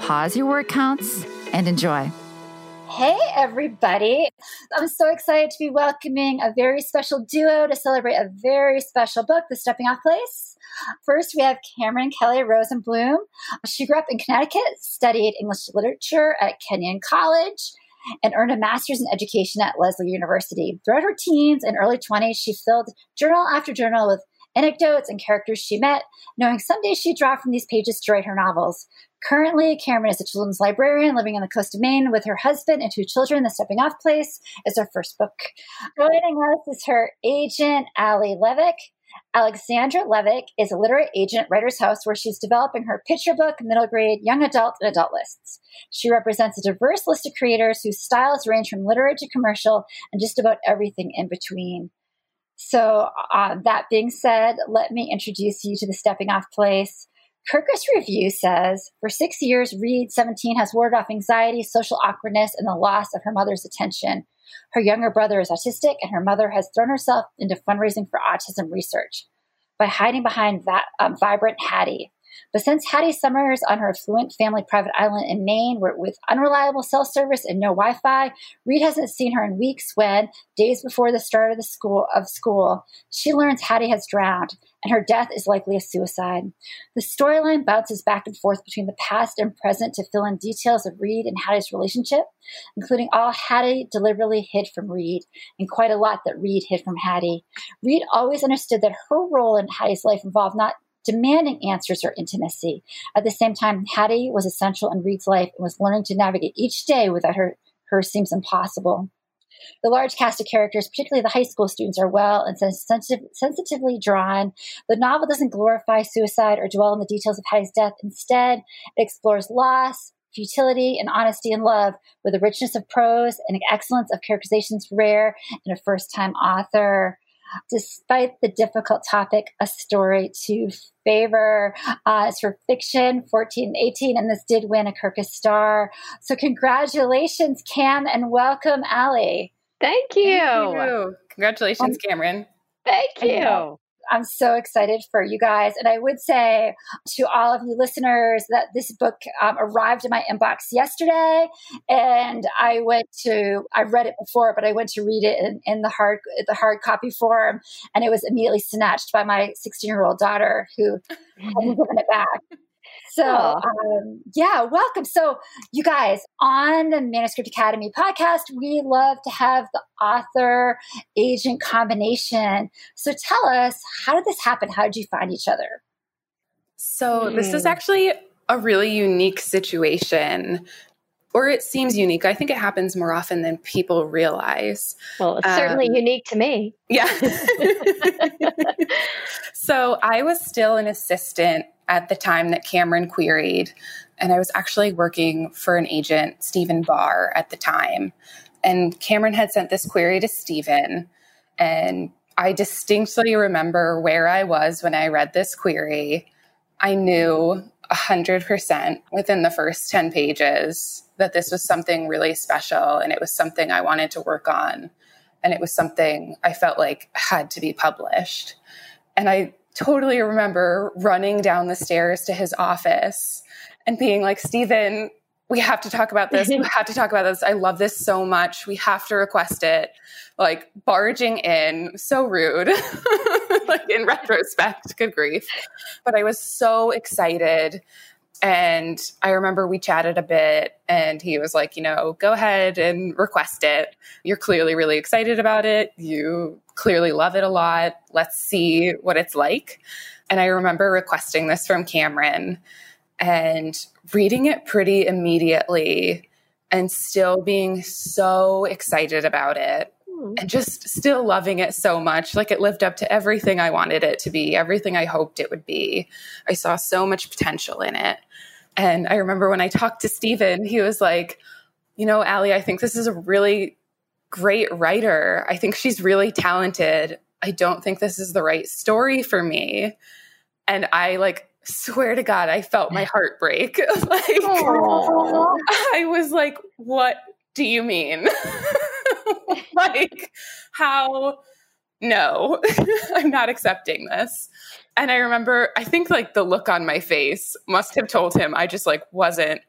pause your word counts, and enjoy. Hey, everybody. I'm so excited to be welcoming a very special duo to celebrate a very special book, The Stepping Off Place. First, we have Cameron Kelly Rosenblum. She grew up in Connecticut, studied English literature at Kenyon College, and earned a master's in education at Lesley University. Throughout her teens and early 20s, she filled journal after journal with anecdotes and characters she met, knowing someday she'd draw from these pages to write her novels. Currently, Cameron is a children's librarian living on the coast of Maine with her husband and two children. The Stepping Off Place is her first book. Joining us is her agent, Allie Levick. Alexandra Levick is a literate agent at Writers House where she's developing her picture book, middle grade, young adult, and adult lists. She represents a diverse list of creators whose styles range from literary to commercial and just about everything in between. So, uh, that being said, let me introduce you to the Stepping Off Place. Kirkus Review says for six years, Reed, 17, has warded off anxiety, social awkwardness, and the loss of her mother's attention. Her younger brother is autistic, and her mother has thrown herself into fundraising for autism research by hiding behind that um, vibrant Hattie. But since Hattie summers on her affluent family private island in Maine, where, with unreliable cell service and no Wi-Fi, Reed hasn't seen her in weeks. When days before the start of the school of school, she learns Hattie has drowned, and her death is likely a suicide. The storyline bounces back and forth between the past and present to fill in details of Reed and Hattie's relationship, including all Hattie deliberately hid from Reed, and quite a lot that Reed hid from Hattie. Reed always understood that her role in Hattie's life involved not demanding answers or intimacy. At the same time, Hattie was essential in Reed's life and was learning to navigate each day without her, her seems impossible. The large cast of characters, particularly the high school students, are well and sensitive, sensitively drawn. The novel doesn't glorify suicide or dwell on the details of Hattie's death. Instead, it explores loss, futility, and honesty and love with a richness of prose and excellence of characterizations rare in a first time author despite the difficult topic, a story to favor. Uh, it's for fiction, 14 18, and this did win a Kirkus Star. So, congratulations, Cam, and welcome, Allie. Thank you. Thank you. Congratulations, Cameron. Thank you. I'm so excited for you guys. And I would say to all of you listeners that this book um, arrived in my inbox yesterday. And I went to, I read it before, but I went to read it in, in the hard, the hard copy form. And it was immediately snatched by my 16 year old daughter who hadn't given it back. So, um, yeah, welcome. So, you guys, on the Manuscript Academy podcast, we love to have the author agent combination. So, tell us, how did this happen? How did you find each other? So, mm. this is hmm. actually a really unique situation or it seems unique. I think it happens more often than people realize. Well, it's um, certainly unique to me. Yeah. so I was still an assistant at the time that Cameron queried, and I was actually working for an agent, Stephen Barr, at the time. And Cameron had sent this query to Stephen, and I distinctly remember where I was when I read this query. I knew 100% within the first 10 pages that this was something really special and it was something I wanted to work on. And it was something I felt like had to be published. And I totally remember running down the stairs to his office and being like, Stephen, we have to talk about this. we have to talk about this. I love this so much. We have to request it. Like barging in, so rude. like in retrospect, good grief. But I was so excited. And I remember we chatted a bit, and he was like, you know, go ahead and request it. You're clearly really excited about it. You clearly love it a lot. Let's see what it's like. And I remember requesting this from Cameron and reading it pretty immediately and still being so excited about it. Oh. and just still loving it so much. Like it lived up to everything I wanted it to be, everything I hoped it would be. I saw so much potential in it. And I remember when I talked to Stephen, he was like, you know, Allie, I think this is a really great writer. I think she's really talented. I don't think this is the right story for me. And I like swear to God, I felt my heart break. like Aww. I was like, what do you mean? like, how? No, I'm not accepting this. And I remember, I think like the look on my face must have told him I just like wasn't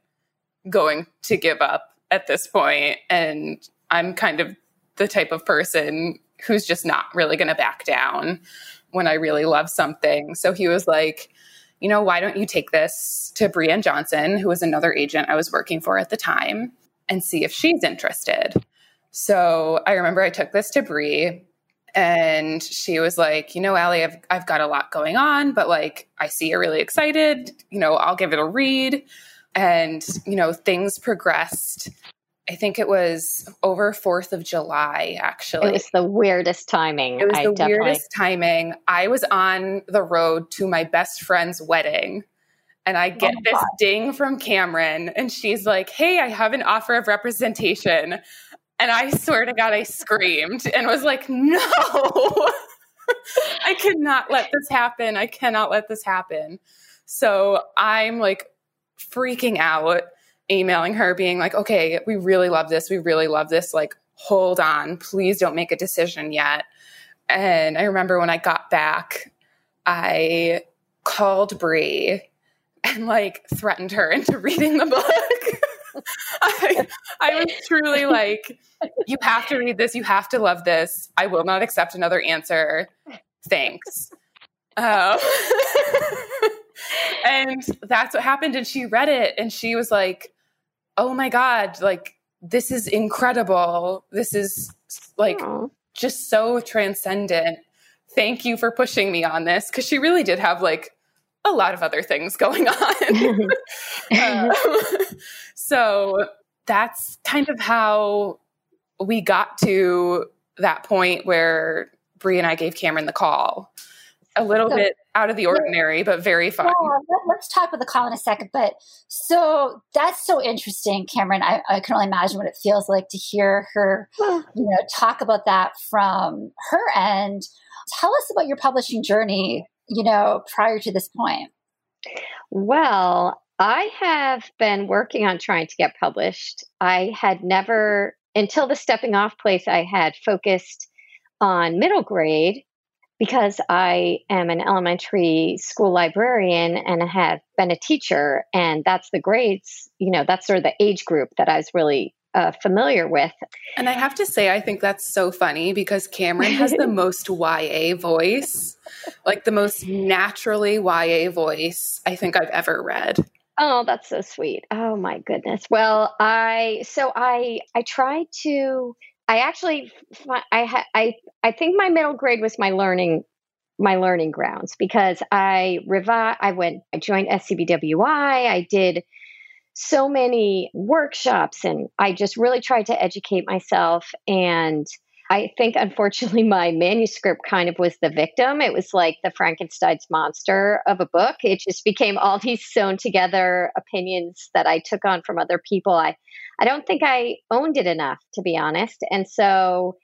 going to give up at this point. And I'm kind of the type of person who's just not really going to back down when I really love something. So he was like, you know, why don't you take this to Brianne Johnson, who was another agent I was working for at the time, and see if she's interested. So I remember I took this to Brie and she was like, you know, Allie, I've, I've got a lot going on, but like, I see you're really excited. You know, I'll give it a read. And, you know, things progressed I think it was over 4th of July, actually. It was the weirdest timing. It was I the definitely... weirdest timing. I was on the road to my best friend's wedding. And I get oh this God. ding from Cameron, and she's like, Hey, I have an offer of representation. And I swear to God, I screamed and was like, No, I cannot let this happen. I cannot let this happen. So I'm like freaking out emailing her being like, okay, we really love this. We really love this. Like, hold on. Please don't make a decision yet. And I remember when I got back, I called Brie and like threatened her into reading the book. I, I was truly like, you have to read this. You have to love this. I will not accept another answer. Thanks. Uh, and that's what happened. And she read it and she was like, oh my God, like this is incredible. This is like Aww. just so transcendent. Thank you for pushing me on this. Cause she really did have like a lot of other things going on. um, so that's kind of how we got to that point where Brie and I gave Cameron the call. A little so, bit out of the ordinary, but very fun. Yeah, let, us talk about the call in a second. But so that's so interesting, Cameron. I, I, can only imagine what it feels like to hear her, you know, talk about that from her end. Tell us about your publishing journey, you know, prior to this point. Well, I have been working on trying to get published. I had never, until the stepping off place, I had focused on middle grade because I am an elementary school librarian and have been a teacher, and that's the grades, you know, that's sort of the age group that I was really uh, familiar with. And I have to say, I think that's so funny because Cameron has the most YA voice, like the most naturally YA voice I think I've ever read. Oh, that's so sweet. Oh my goodness. Well, I so I I tried to I actually I I I think my middle grade was my learning my learning grounds because I revi- I went I joined SCBWI I did so many workshops and I just really tried to educate myself and I think unfortunately my manuscript kind of was the victim. It was like the Frankenstein's monster of a book. It just became all these sewn together opinions that I took on from other people. I I don't think I owned it enough to be honest. And so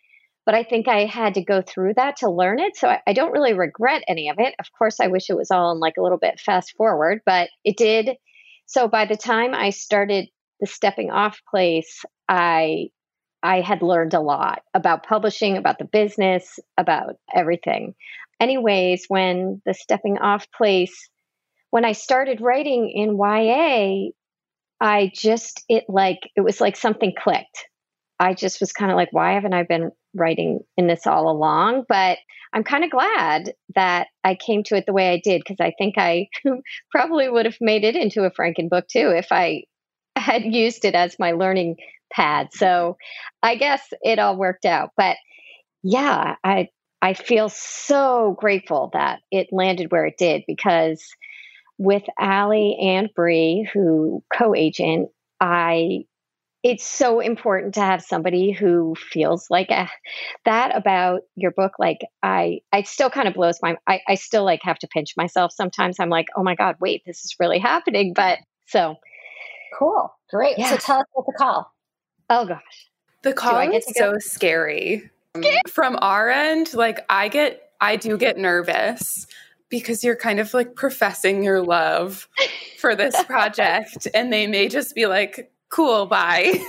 but I think I had to go through that to learn it. So I, I don't really regret any of it. Of course, I wish it was all in like a little bit fast forward, but it did. So by the time I started the stepping off place, I I had learned a lot about publishing, about the business, about everything. Anyways, when the stepping off place, when I started writing in YA, I just, it like, it was like something clicked. I just was kind of like, why haven't I been writing in this all along? But I'm kind of glad that I came to it the way I did because I think I probably would have made it into a Franken book too if I had used it as my learning pad. So I guess it all worked out. But yeah, I I feel so grateful that it landed where it did because with Allie and Brie, who co-agent, I it's so important to have somebody who feels like a, that about your book like i i still kind of blows my I, I still like have to pinch myself sometimes i'm like oh my god wait this is really happening but So cool. Great. Yeah. So tell us about the call. Oh gosh. The call is so scary. From our end, like I get I do get nervous because you're kind of like professing your love for this project and they may just be like cool bye.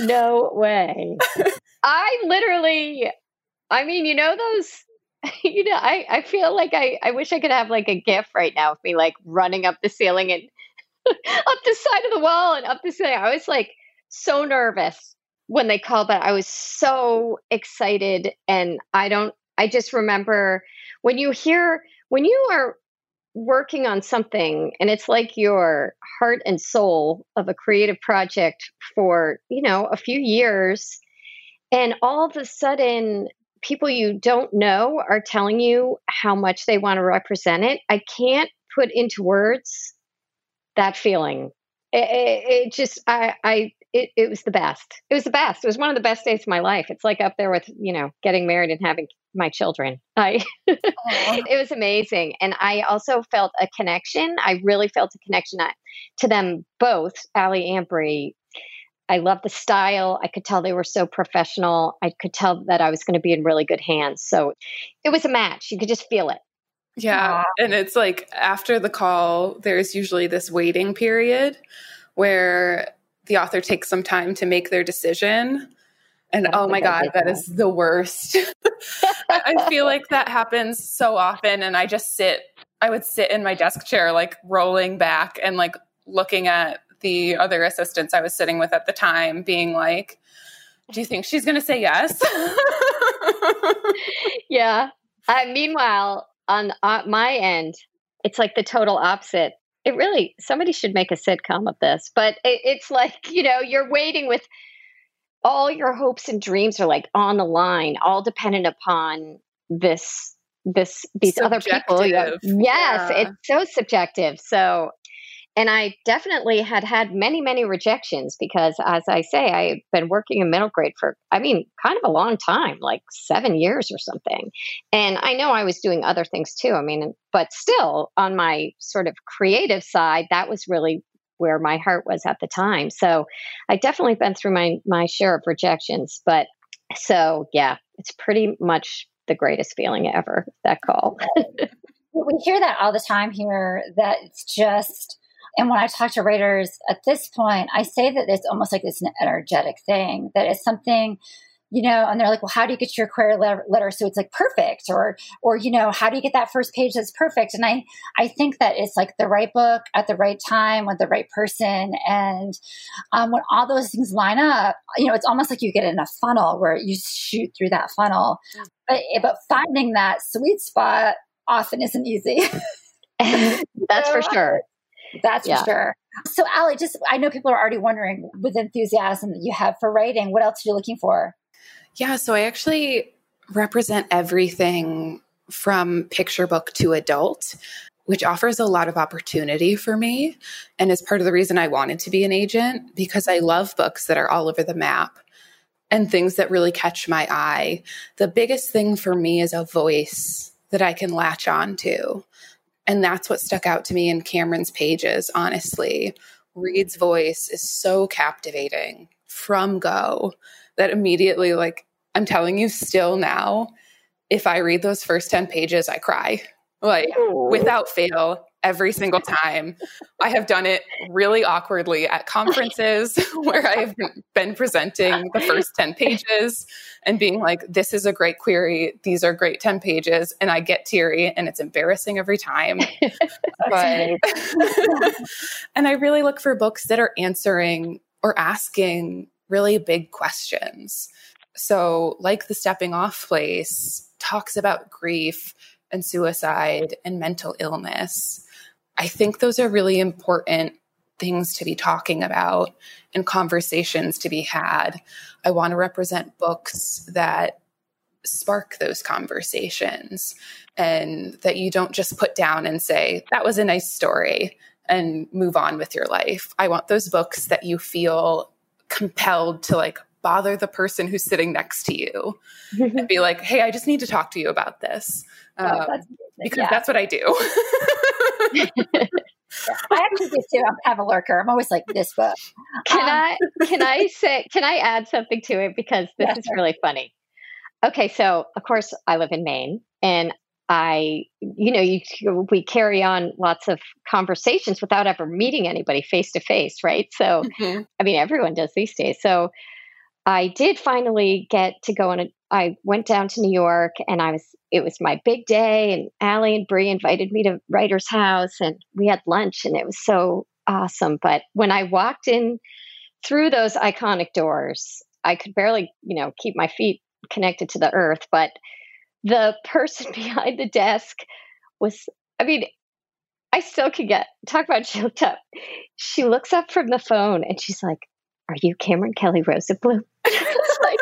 No way. I literally i mean you know those you know i i feel like i i wish i could have like a gif right now of me like running up the ceiling and up the side of the wall and up the ceiling. I was like so nervous when they called but i was so excited and i don't i just remember when you hear when you are working on something and it's like your heart and soul of a creative project for you know a few years and all of a sudden people you don't know are telling you how much they want to represent it. I can't put into words that feeling. It, it, it just i i it, it was the best it was the best it was one of the best days of my life it's like up there with you know getting married and having my children. I it was amazing, and I also felt a connection. I really felt a connection uh, to them both, Allie and Brie. I love the style. I could tell they were so professional. I could tell that I was going to be in really good hands. So it was a match. You could just feel it. Yeah. And it's like after the call, there's usually this waiting period where the author takes some time to make their decision. And oh my God, that is the worst. I feel like that happens so often. And I just sit, I would sit in my desk chair, like rolling back and like looking at the other assistants I was sitting with at the time, being like, do you think she's going to say yes? yeah. Uh, meanwhile, on uh, my end, it's like the total opposite. It really, somebody should make a sitcom of this, but it, it's like, you know, you're waiting with all your hopes and dreams are like on the line, all dependent upon this this these subjective. other people. Yes, yeah. it's so subjective. So and I definitely had had many, many rejections because, as I say, I've been working in middle grade for, I mean, kind of a long time, like seven years or something. And I know I was doing other things too. I mean, but still, on my sort of creative side, that was really where my heart was at the time. So I definitely been through my my share of rejections, but so yeah, it's pretty much the greatest feeling ever that call. we hear that all the time here that it's just and when I talk to writers at this point, I say that it's almost like it's an energetic thing, that it's something you know, and they're like, well, how do you get your query letter so it's like perfect, or, or you know, how do you get that first page that's perfect? And I, I think that it's like the right book at the right time with the right person, and um, when all those things line up, you know, it's almost like you get in a funnel where you shoot through that funnel, mm. but but finding that sweet spot often isn't easy. that's for sure. That's yeah. for sure. So, Allie, just I know people are already wondering with enthusiasm that you have for writing, what else are you looking for? Yeah, so I actually represent everything from picture book to adult, which offers a lot of opportunity for me and is part of the reason I wanted to be an agent because I love books that are all over the map and things that really catch my eye. The biggest thing for me is a voice that I can latch on to. And that's what stuck out to me in Cameron's pages, honestly. Reed's voice is so captivating from go that immediately, like, I'm telling you, still now, if I read those first 10 pages, I cry. Like, Ooh. without fail, every single time. I have done it really awkwardly at conferences where I have been presenting the first 10 pages and being like, this is a great query. These are great 10 pages. And I get teary and it's embarrassing every time. but, and I really look for books that are answering or asking really big questions. So, like the stepping off place talks about grief and suicide and mental illness. I think those are really important things to be talking about and conversations to be had. I want to represent books that spark those conversations and that you don't just put down and say, that was a nice story and move on with your life. I want those books that you feel compelled to like bother the person who's sitting next to you and be like, hey, I just need to talk to you about this. Oh, um, oh, that's because yeah. that's what I do. I actually do too. I'm kind of a lurker. I'm always like this book. Can um, I can I say can I add something to it because this yes, is sir. really funny. Okay, so of course I live in Maine and I you know you we carry on lots of conversations without ever meeting anybody face to face, right? So mm-hmm. I mean everyone does these days. So I did finally get to go on a I went down to New York and I was it was my big day and Allie and Bree invited me to Writer's House and we had lunch and it was so awesome. But when I walked in through those iconic doors, I could barely, you know, keep my feet connected to the earth. But the person behind the desk was, I mean, I still can get talk about choked up. She looks up from the phone and she's like, Are you Cameron Kelly Rosenblum? it's like,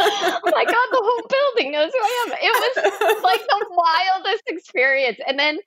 oh my God, the whole building knows who I am. It was like the wildest experience. And then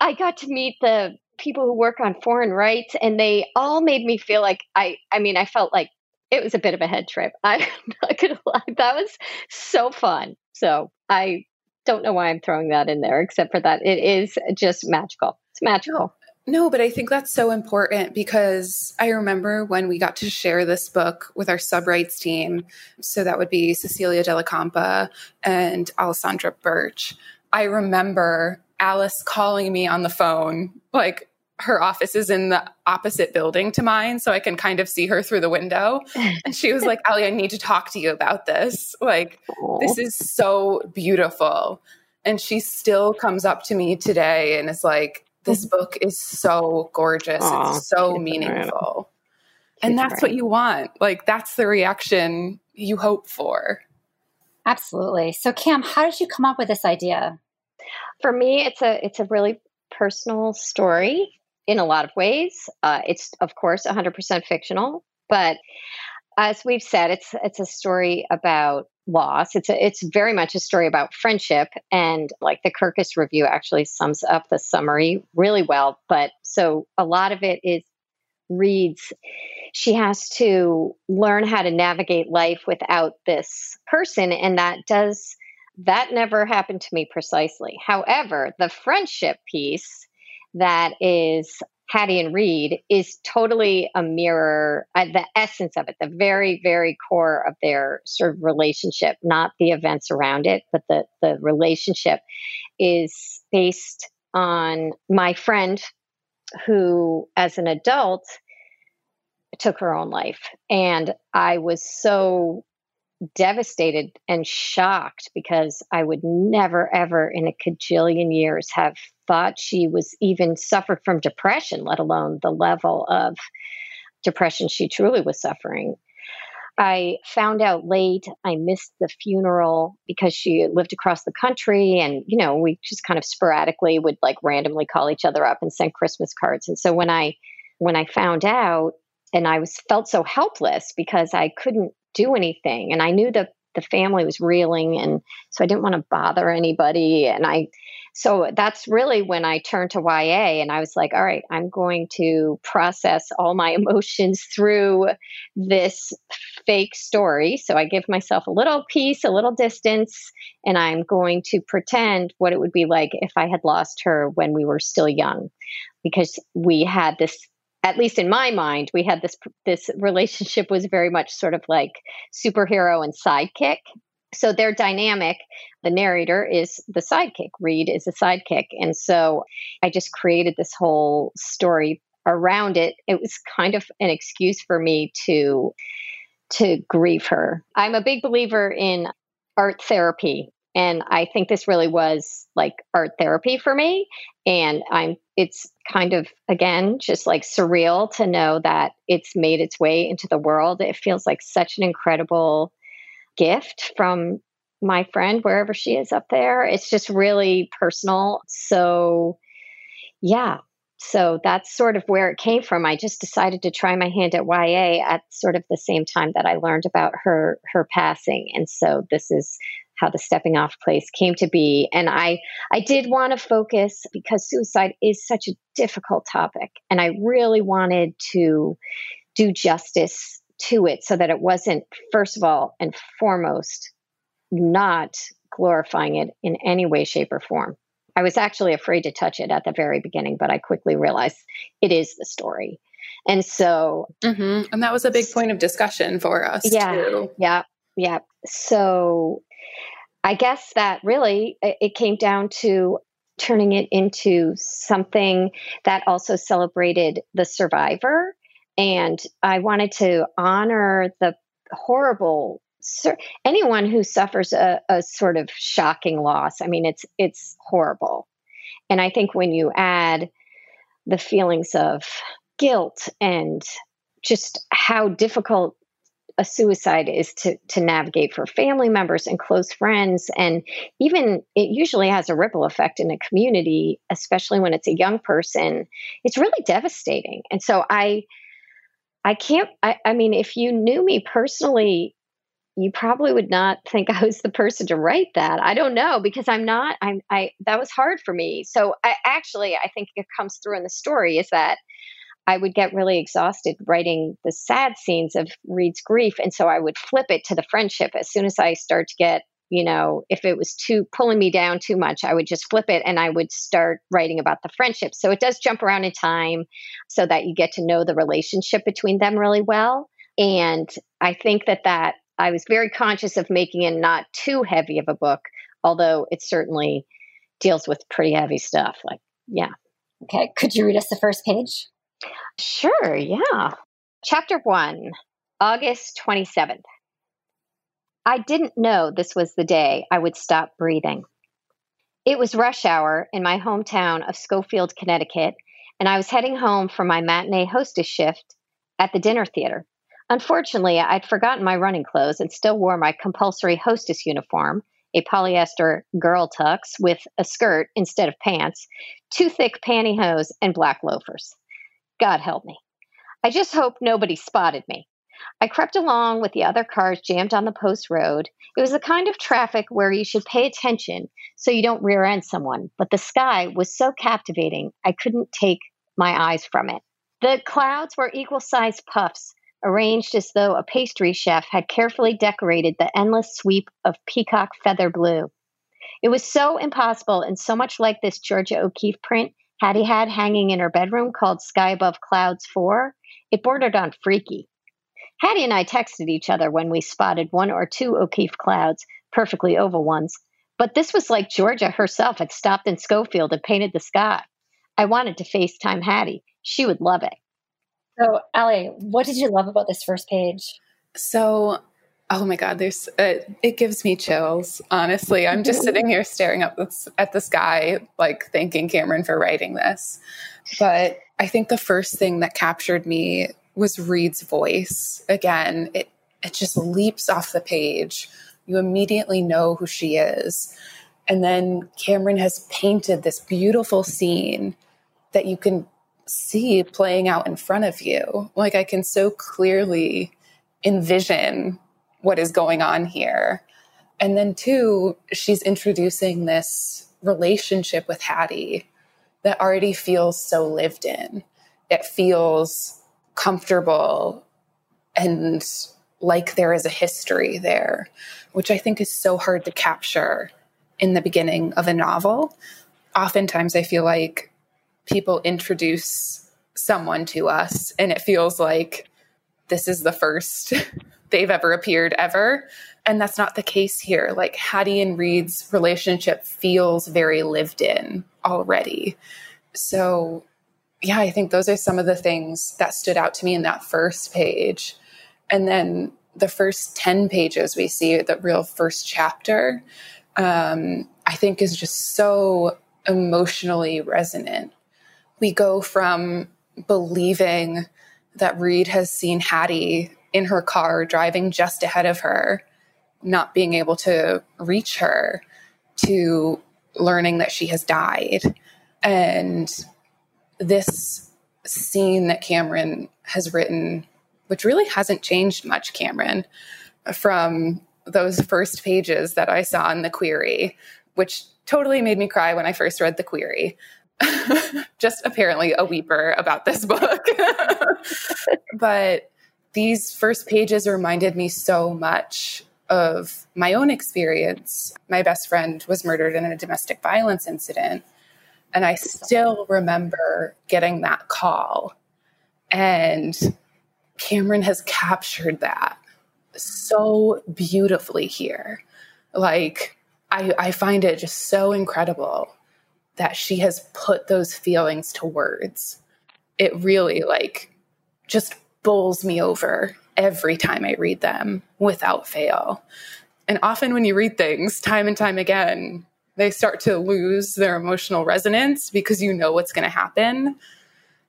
I got to meet the people who work on foreign rights and they all made me feel like I I mean I felt like it was a bit of a head trip. I'm not gonna lie. That was so fun. So I don't know why I'm throwing that in there, except for that it is just magical. It's magical. No, but I think that's so important because I remember when we got to share this book with our subrights team. So that would be Cecilia de la Campa and Alessandra Birch. I remember Alice calling me on the phone, like her office is in the opposite building to mine, so I can kind of see her through the window. And she was like, Allie, I need to talk to you about this. Like, Aww. this is so beautiful. And she still comes up to me today and is like, this book is so gorgeous. Aww, it's so meaningful. And that's right. what you want. Like, that's the reaction you hope for. Absolutely. So, Cam, how did you come up with this idea? For me, it's a it's a really personal story in a lot of ways. Uh, it's of course 100% fictional, but as we've said, it's it's a story about loss. It's a, it's very much a story about friendship, and like the Kirkus review actually sums up the summary really well. But so a lot of it is reads she has to learn how to navigate life without this person and that does that never happened to me precisely however the friendship piece that is Hattie and Reed is totally a mirror, uh, the essence of it, the very, very core of their sort of relationship, not the events around it, but the, the relationship is based on my friend who, as an adult, took her own life. And I was so devastated and shocked because I would never, ever in a cajillion years have thought she was even suffered from depression, let alone the level of depression she truly was suffering. I found out late. I missed the funeral because she lived across the country. And, you know, we just kind of sporadically would like randomly call each other up and send Christmas cards. And so when I, when I found out and I was felt so helpless because I couldn't do anything. And I knew that the family was reeling. And so I didn't want to bother anybody. And I, so that's really when I turned to YA and I was like, all right, I'm going to process all my emotions through this fake story. So I give myself a little peace, a little distance, and I'm going to pretend what it would be like if I had lost her when we were still young. Because we had this at least in my mind, we had this this relationship was very much sort of like superhero and sidekick. So their dynamic, the narrator is the sidekick, Reed is a sidekick, and so I just created this whole story around it. It was kind of an excuse for me to to grieve her. I'm a big believer in art therapy and I think this really was like art therapy for me. And I'm, it's kind of, again, just like surreal to know that it's made its way into the world. It feels like such an incredible gift from my friend, wherever she is up there. It's just really personal. So, yeah. So that's sort of where it came from. I just decided to try my hand at YA at sort of the same time that I learned about her her passing. And so this is how the stepping off place came to be and i i did want to focus because suicide is such a difficult topic and i really wanted to do justice to it so that it wasn't first of all and foremost not glorifying it in any way shape or form I was actually afraid to touch it at the very beginning, but I quickly realized it is the story. And so, mm-hmm. and that was a big point of discussion for us. Yeah. Too. Yeah. Yeah. So I guess that really it came down to turning it into something that also celebrated the survivor. And I wanted to honor the horrible anyone who suffers a, a sort of shocking loss. I mean, it's it's horrible. And I think when you add the feelings of guilt and just how difficult a suicide is to to navigate for family members and close friends and even it usually has a ripple effect in a community especially when it's a young person it's really devastating and so i i can't i, I mean if you knew me personally you probably would not think I was the person to write that. I don't know because I'm not. I'm. I that was hard for me. So I actually I think it comes through in the story is that I would get really exhausted writing the sad scenes of Reed's grief, and so I would flip it to the friendship as soon as I start to get. You know, if it was too pulling me down too much, I would just flip it and I would start writing about the friendship. So it does jump around in time so that you get to know the relationship between them really well. And I think that that I was very conscious of making it not too heavy of a book, although it certainly deals with pretty heavy stuff. Like, yeah. Okay. Could you read us the first page? Sure. Yeah. Chapter one, August 27th. I didn't know this was the day I would stop breathing. It was rush hour in my hometown of Schofield, Connecticut, and I was heading home from my matinee hostess shift at the dinner theater. Unfortunately, I'd forgotten my running clothes and still wore my compulsory hostess uniform, a polyester girl tux with a skirt instead of pants, two thick pantyhose, and black loafers. God help me. I just hope nobody spotted me. I crept along with the other cars jammed on the post road. It was the kind of traffic where you should pay attention so you don't rear end someone, but the sky was so captivating I couldn't take my eyes from it. The clouds were equal sized puffs arranged as though a pastry chef had carefully decorated the endless sweep of peacock feather blue. It was so impossible and so much like this Georgia O'Keeffe print Hattie had hanging in her bedroom called Sky Above Clouds 4, it bordered on freaky. Hattie and I texted each other when we spotted one or two O'Keeffe clouds, perfectly oval ones, but this was like Georgia herself had stopped in Schofield and painted the sky. I wanted to FaceTime Hattie. She would love it. So, Allie, what did you love about this first page? So, oh my God, there's uh, it gives me chills. Honestly, I'm just sitting here staring up at the sky, like thanking Cameron for writing this. But I think the first thing that captured me was Reed's voice. Again, it it just leaps off the page. You immediately know who she is. And then Cameron has painted this beautiful scene that you can see playing out in front of you. Like I can so clearly envision what is going on here. And then, two, she's introducing this relationship with Hattie that already feels so lived in. It feels comfortable and like there is a history there, which I think is so hard to capture in the beginning of a novel. Oftentimes, I feel like people introduce someone to us and it feels like this is the first they've ever appeared ever. And that's not the case here. Like Hattie and Reed's relationship feels very lived in already. So, yeah, I think those are some of the things that stood out to me in that first page. And then the first 10 pages we see, the real first chapter, um, I think is just so emotionally resonant we go from believing that Reed has seen Hattie in her car driving just ahead of her, not being able to reach her, to learning that she has died. And this scene that Cameron has written, which really hasn't changed much, Cameron, from those first pages that I saw in the query, which totally made me cry when I first read the query. just apparently a weeper about this book. but these first pages reminded me so much of my own experience. My best friend was murdered in a domestic violence incident. And I still remember getting that call. And Cameron has captured that so beautifully here. Like, I, I find it just so incredible that she has put those feelings to words. It really, like, just bowls me over every time I read them without fail. And often when you read things time and time again, they start to lose their emotional resonance because you know what's going to happen.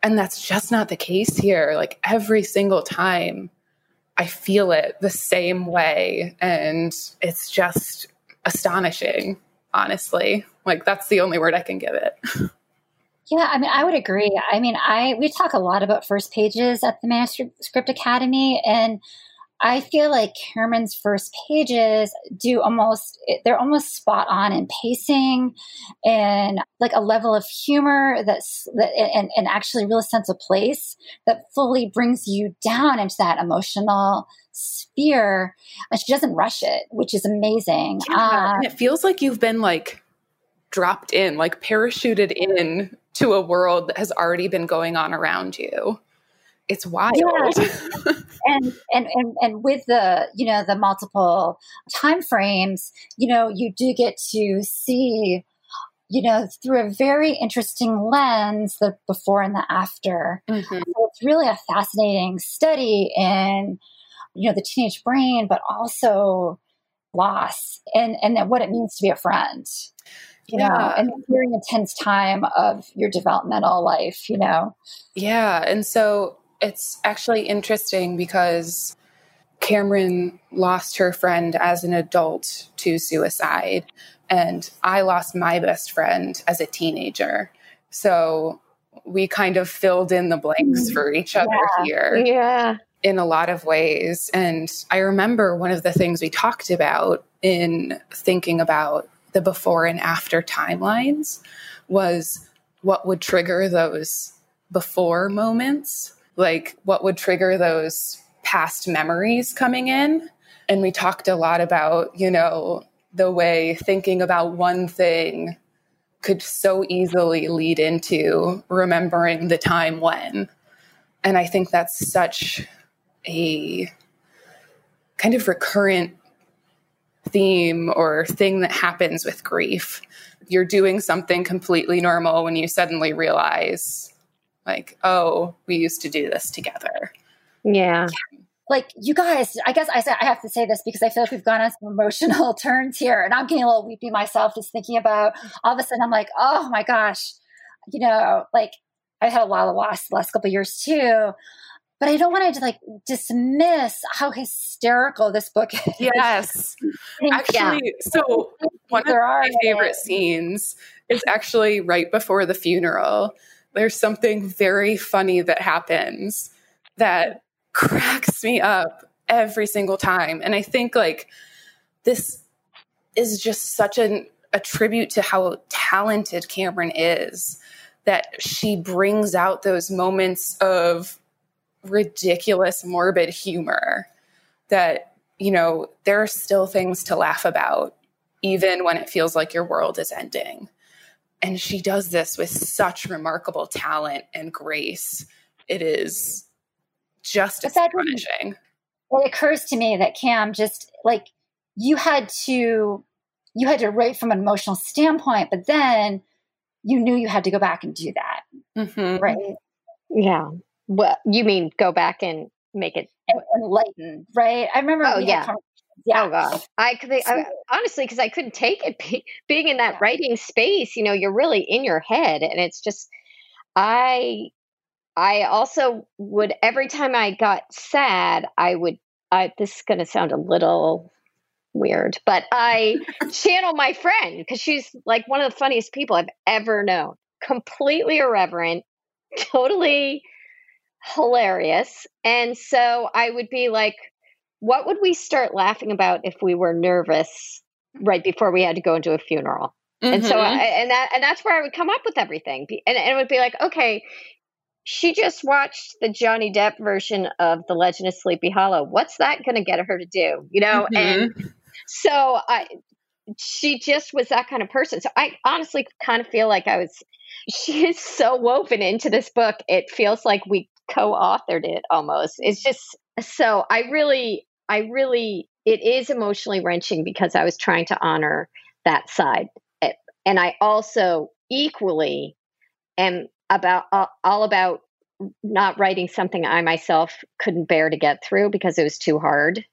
And that's just not the case here. Like every single time, I feel it the same way. And it's just astonishing, honestly. Like that's the only word I can give it. Yeah, I mean, I would agree. I mean, I we talk a lot about first pages at the Manuscript Academy, and I feel like Cameron's first pages do almost they're almost spot on in pacing and like a level of humor that's that and, and actually real sense of place that fully brings you down into that emotional sphere. And she doesn't rush it, which is amazing. Yeah, uh, and it feels like you've been like dropped in, like parachuted in to a world that has already been going on around you. It's wild. Yeah. and, and and and with the you know the multiple time frames, you know, you do get to see you know, through a very interesting lens, the before and the after. Mm-hmm. So it's really a fascinating study in, you know, the teenage brain, but also loss and and what it means to be a friend you yeah. know, and very intense time of your developmental life, you know. Yeah. And so it's actually interesting because Cameron lost her friend as an adult to suicide, and I lost my best friend as a teenager. So we kind of filled in the blanks mm-hmm. for each other yeah. here. Yeah. In a lot of ways. And I remember one of the things we talked about in thinking about the before and after timelines was what would trigger those before moments, like what would trigger those past memories coming in. And we talked a lot about, you know, the way thinking about one thing could so easily lead into remembering the time when. And I think that's such a kind of recurrent theme or thing that happens with grief. You're doing something completely normal when you suddenly realize, like, oh, we used to do this together. Yeah. Like you guys, I guess I I have to say this because I feel like we've gone on some emotional turns here, and I'm getting a little weepy myself just thinking about. All of a sudden, I'm like, oh my gosh, you know, like I've had a lot of loss the last couple years too but I don't want to like dismiss how hysterical this book is. Yes. actually, yeah. so one there of my favorite scenes is actually right before the funeral. There's something very funny that happens that cracks me up every single time. And I think like this is just such an, a tribute to how talented Cameron is that she brings out those moments of ridiculous, morbid humor that, you know, there are still things to laugh about, even when it feels like your world is ending. And she does this with such remarkable talent and grace. It is just astonishing. It occurs to me that Cam just like you had to you had to write from an emotional standpoint, but then you knew you had to go back and do that. Mm-hmm. Right. Yeah. Well, you mean go back and make it enlighten, right? I remember. Oh yeah. Yeah. Oh god. I could I, honestly because I couldn't take it be, being in that yeah. writing space. You know, you're really in your head, and it's just I. I also would every time I got sad, I would. I this is going to sound a little weird, but I channel my friend because she's like one of the funniest people I've ever known. Completely irreverent, totally hilarious. And so I would be like, what would we start laughing about if we were nervous right before we had to go into a funeral? Mm-hmm. And so, mm-hmm. I, and that, and that's where I would come up with everything. And, and it would be like, okay, she just watched the Johnny Depp version of The Legend of Sleepy Hollow. What's that going to get her to do? You know, mm-hmm. and so I, she just was that kind of person. So I honestly kind of feel like I was. She is so woven into this book. It feels like we co-authored it almost. It's just so I really, I really, it is emotionally wrenching because I was trying to honor that side, and I also equally am about uh, all about not writing something I myself couldn't bear to get through because it was too hard.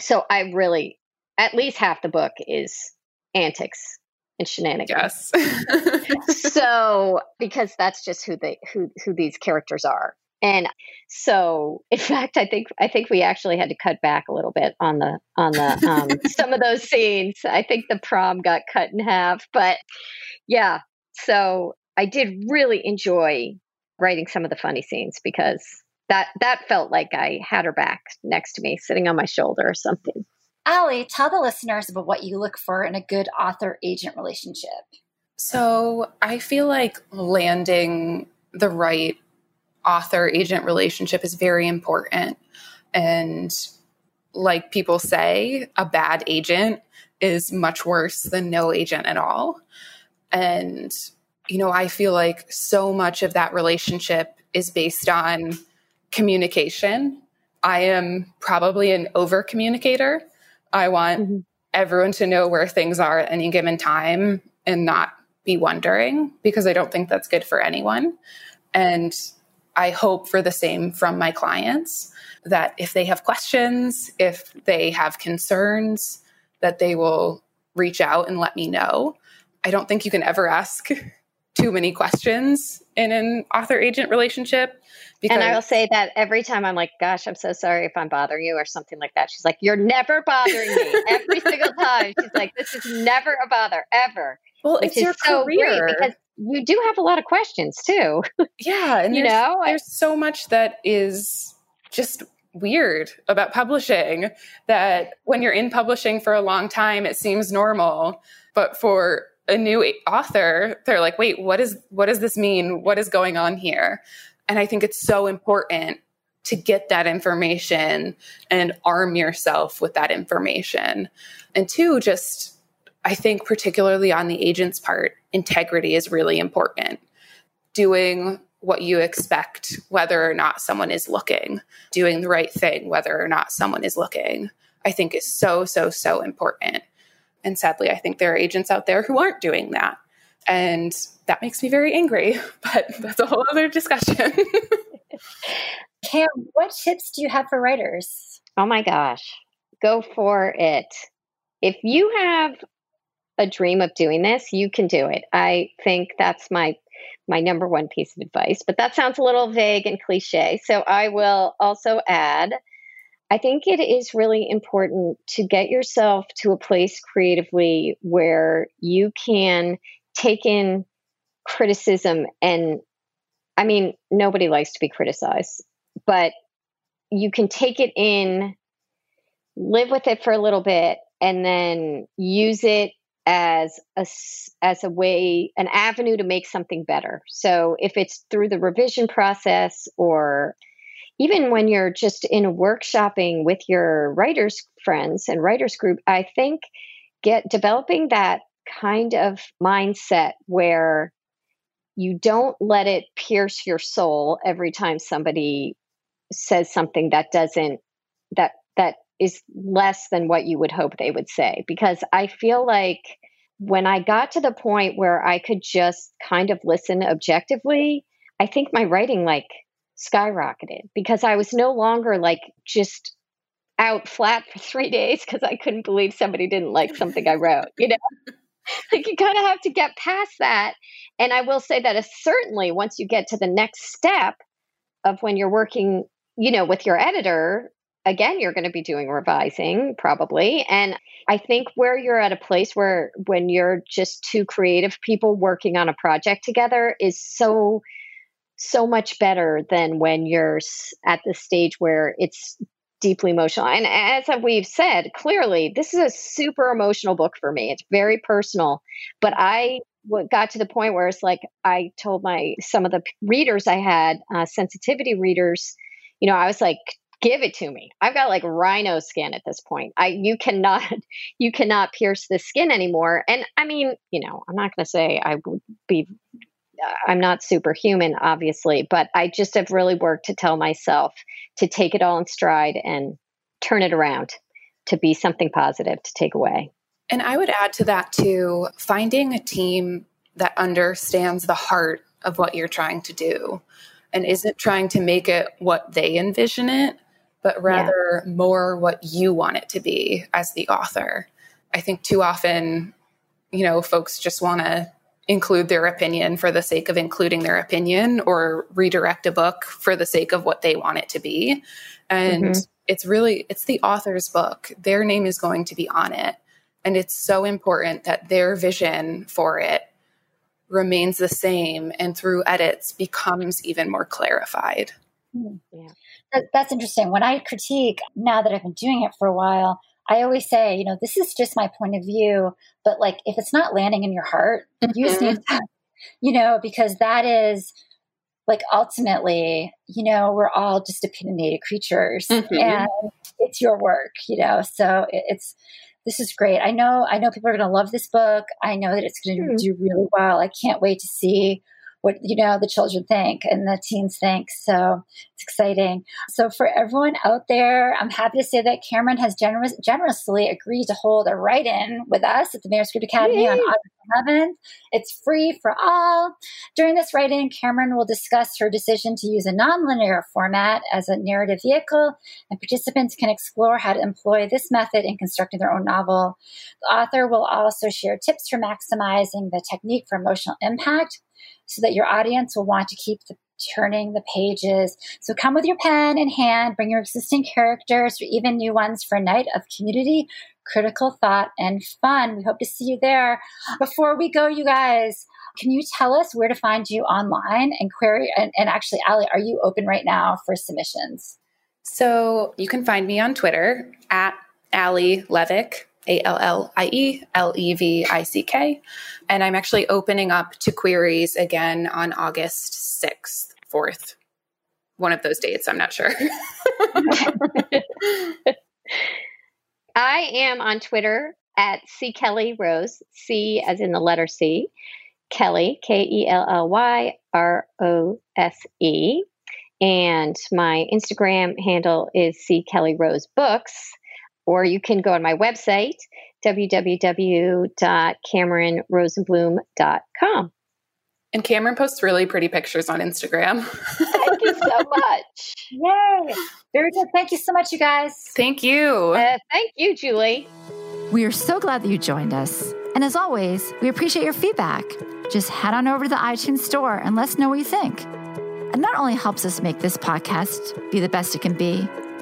So I really, at least half the book is antics and shenanigans. Yes. so because that's just who they who who these characters are. And so in fact I think I think we actually had to cut back a little bit on the on the um, some of those scenes. I think the prom got cut in half, but yeah. So I did really enjoy writing some of the funny scenes because that that felt like I had her back next to me, sitting on my shoulder or something. Allie, tell the listeners about what you look for in a good author agent relationship. So I feel like landing the right author agent relationship is very important. And like people say, a bad agent is much worse than no agent at all. And you know, I feel like so much of that relationship is based on communication. I am probably an over communicator. I want mm-hmm. everyone to know where things are at any given time and not be wondering because I don't think that's good for anyone. And I hope for the same from my clients that if they have questions, if they have concerns, that they will reach out and let me know. I don't think you can ever ask too many questions in an author agent relationship. Because and I will say that every time I'm like, gosh, I'm so sorry if I'm bothering you or something like that. She's like, you're never bothering me. every single time. She's like, this is never a bother, ever. Well, it's your so career. because you do have a lot of questions too. Yeah. And you there's, know, there's so much that is just weird about publishing that when you're in publishing for a long time, it seems normal. But for a new author, they're like, wait, what is what does this mean? What is going on here? And I think it's so important to get that information and arm yourself with that information. And two, just I think particularly on the agent's part, integrity is really important. Doing what you expect, whether or not someone is looking, doing the right thing, whether or not someone is looking, I think is so, so, so important. And sadly, I think there are agents out there who aren't doing that. And that makes me very angry, but that's a whole other discussion. Cam, what tips do you have for writers? Oh my gosh, go for it. If you have a dream of doing this, you can do it. I think that's my my number one piece of advice, but that sounds a little vague and cliche. So I will also add I think it is really important to get yourself to a place creatively where you can take in criticism and I mean, nobody likes to be criticized, but you can take it in, live with it for a little bit, and then use it as a as a way an avenue to make something better. So if it's through the revision process or even when you're just in a workshopping with your writers friends and writers group i think get developing that kind of mindset where you don't let it pierce your soul every time somebody says something that doesn't that that is less than what you would hope they would say because i feel like when i got to the point where i could just kind of listen objectively i think my writing like skyrocketed because I was no longer like just out flat for three days because I couldn't believe somebody didn't like something I wrote. You know, like you kind of have to get past that. And I will say that uh, certainly once you get to the next step of when you're working, you know, with your editor, again, you're going to be doing revising probably. And I think where you're at a place where when you're just two creative people working on a project together is so so much better than when you're at the stage where it's deeply emotional. And as we've said, clearly, this is a super emotional book for me. It's very personal, but I got to the point where it's like I told my some of the readers I had uh, sensitivity readers, you know, I was like, give it to me. I've got like rhino skin at this point. I you cannot you cannot pierce the skin anymore. And I mean, you know, I'm not going to say I would be I'm not superhuman obviously, but I just have really worked to tell myself to take it all in stride and turn it around to be something positive to take away. And I would add to that too, finding a team that understands the heart of what you're trying to do and isn't trying to make it what they envision it, but rather yeah. more what you want it to be as the author. I think too often, you know, folks just want to include their opinion for the sake of including their opinion or redirect a book for the sake of what they want it to be. And mm-hmm. it's really it's the author's book. Their name is going to be on it. And it's so important that their vision for it remains the same and through edits becomes even more clarified. Hmm. Yeah. That, that's interesting. When I critique, now that I've been doing it for a while, I always say, you know, this is just my point of view, but like if it's not landing in your heart, mm-hmm. you just need to, you know, because that is like ultimately, you know, we're all just opinionated creatures mm-hmm. and it's your work, you know, so it, it's, this is great. I know, I know people are going to love this book. I know that it's going to mm-hmm. do really well. I can't wait to see what you know the children think and the teens think. So it's exciting. So for everyone out there i'm happy to say that cameron has generous, generously agreed to hold a write-in with us at the manuscript academy Yay. on august 11th it's free for all. During this write-in cameron will discuss her decision to use a nonlinear format as a narrative vehicle and participants can explore how to employ this method in constructing their own novel. The author will also share tips for maximizing the technique for emotional impact so that your audience will want to keep the, turning the pages. So come with your pen in hand, bring your existing characters or even new ones for a night of community, critical thought, and fun. We hope to see you there. Before we go, you guys, can you tell us where to find you online and query? And, and actually, Allie, are you open right now for submissions? So you can find me on Twitter at Allie Levick. A L L I E L E V I C K. And I'm actually opening up to queries again on August 6th, 4th. One of those dates, I'm not sure. I am on Twitter at C Kelly Rose, C as in the letter C, Kelly, K E L L Y R O S E. And my Instagram handle is C Kelly Rose Books or you can go on my website, www.cameronrosenblum.com. And Cameron posts really pretty pictures on Instagram. Thank you so much. Yay. Very good. Thank you so much, you guys. Thank you. Uh, thank you, Julie. We are so glad that you joined us. And as always, we appreciate your feedback. Just head on over to the iTunes store and let us know what you think. It not only helps us make this podcast be the best it can be,